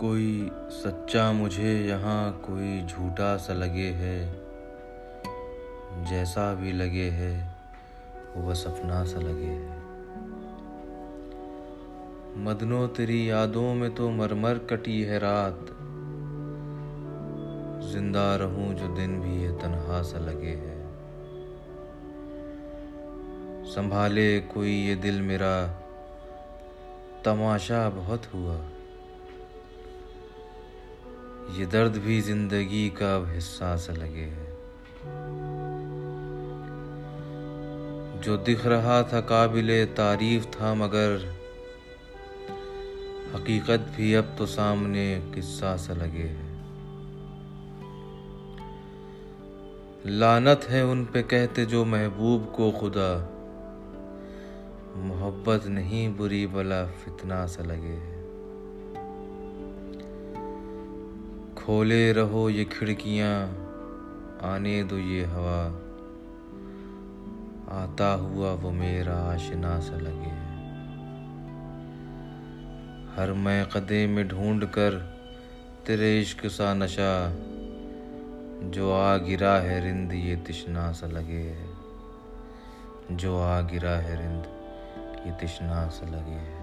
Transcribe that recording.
کوئی سچا مجھے یہاں کوئی جھوٹا سا لگے ہے، جیسا بھی لگے ہے، وہ سپنا سا لگے ہے۔ مدنو، تیری یادوں میں تو مرمر کٹی ہے رات۔ زندہ رہوں جو دن بھی یہ تنہا سا لگے ہے۔ سنبھالے کوئی یہ دل میرا، تماشا بہت ہوا۔ یہ درد بھی زندگی کا اب حصہ سا لگے ہے۔ جو دکھ رہا تھا قابل تعریف تھا، مگر حقیقت بھی اب تو سامنے قصہ سا لگے ہے۔ لانت ہے ان پہ کہتے جو محبوب کو خدا، محبت نہیں، بری بلا فتنہ سا لگے ہے۔ کھولے رہو یہ کھڑکیاں، آنے دو یہ ہوا۔ آتا ہوا وہ میرا آشنا سا لگے۔ ہر میں قدے میں ڈھونڈ کر تیرے عشق سا نشہ، جو آ گرا ہے رند یہ تشنا سا لگے۔ جو آ گرا ہے رند یہ تشنا سا لگے۔ ہے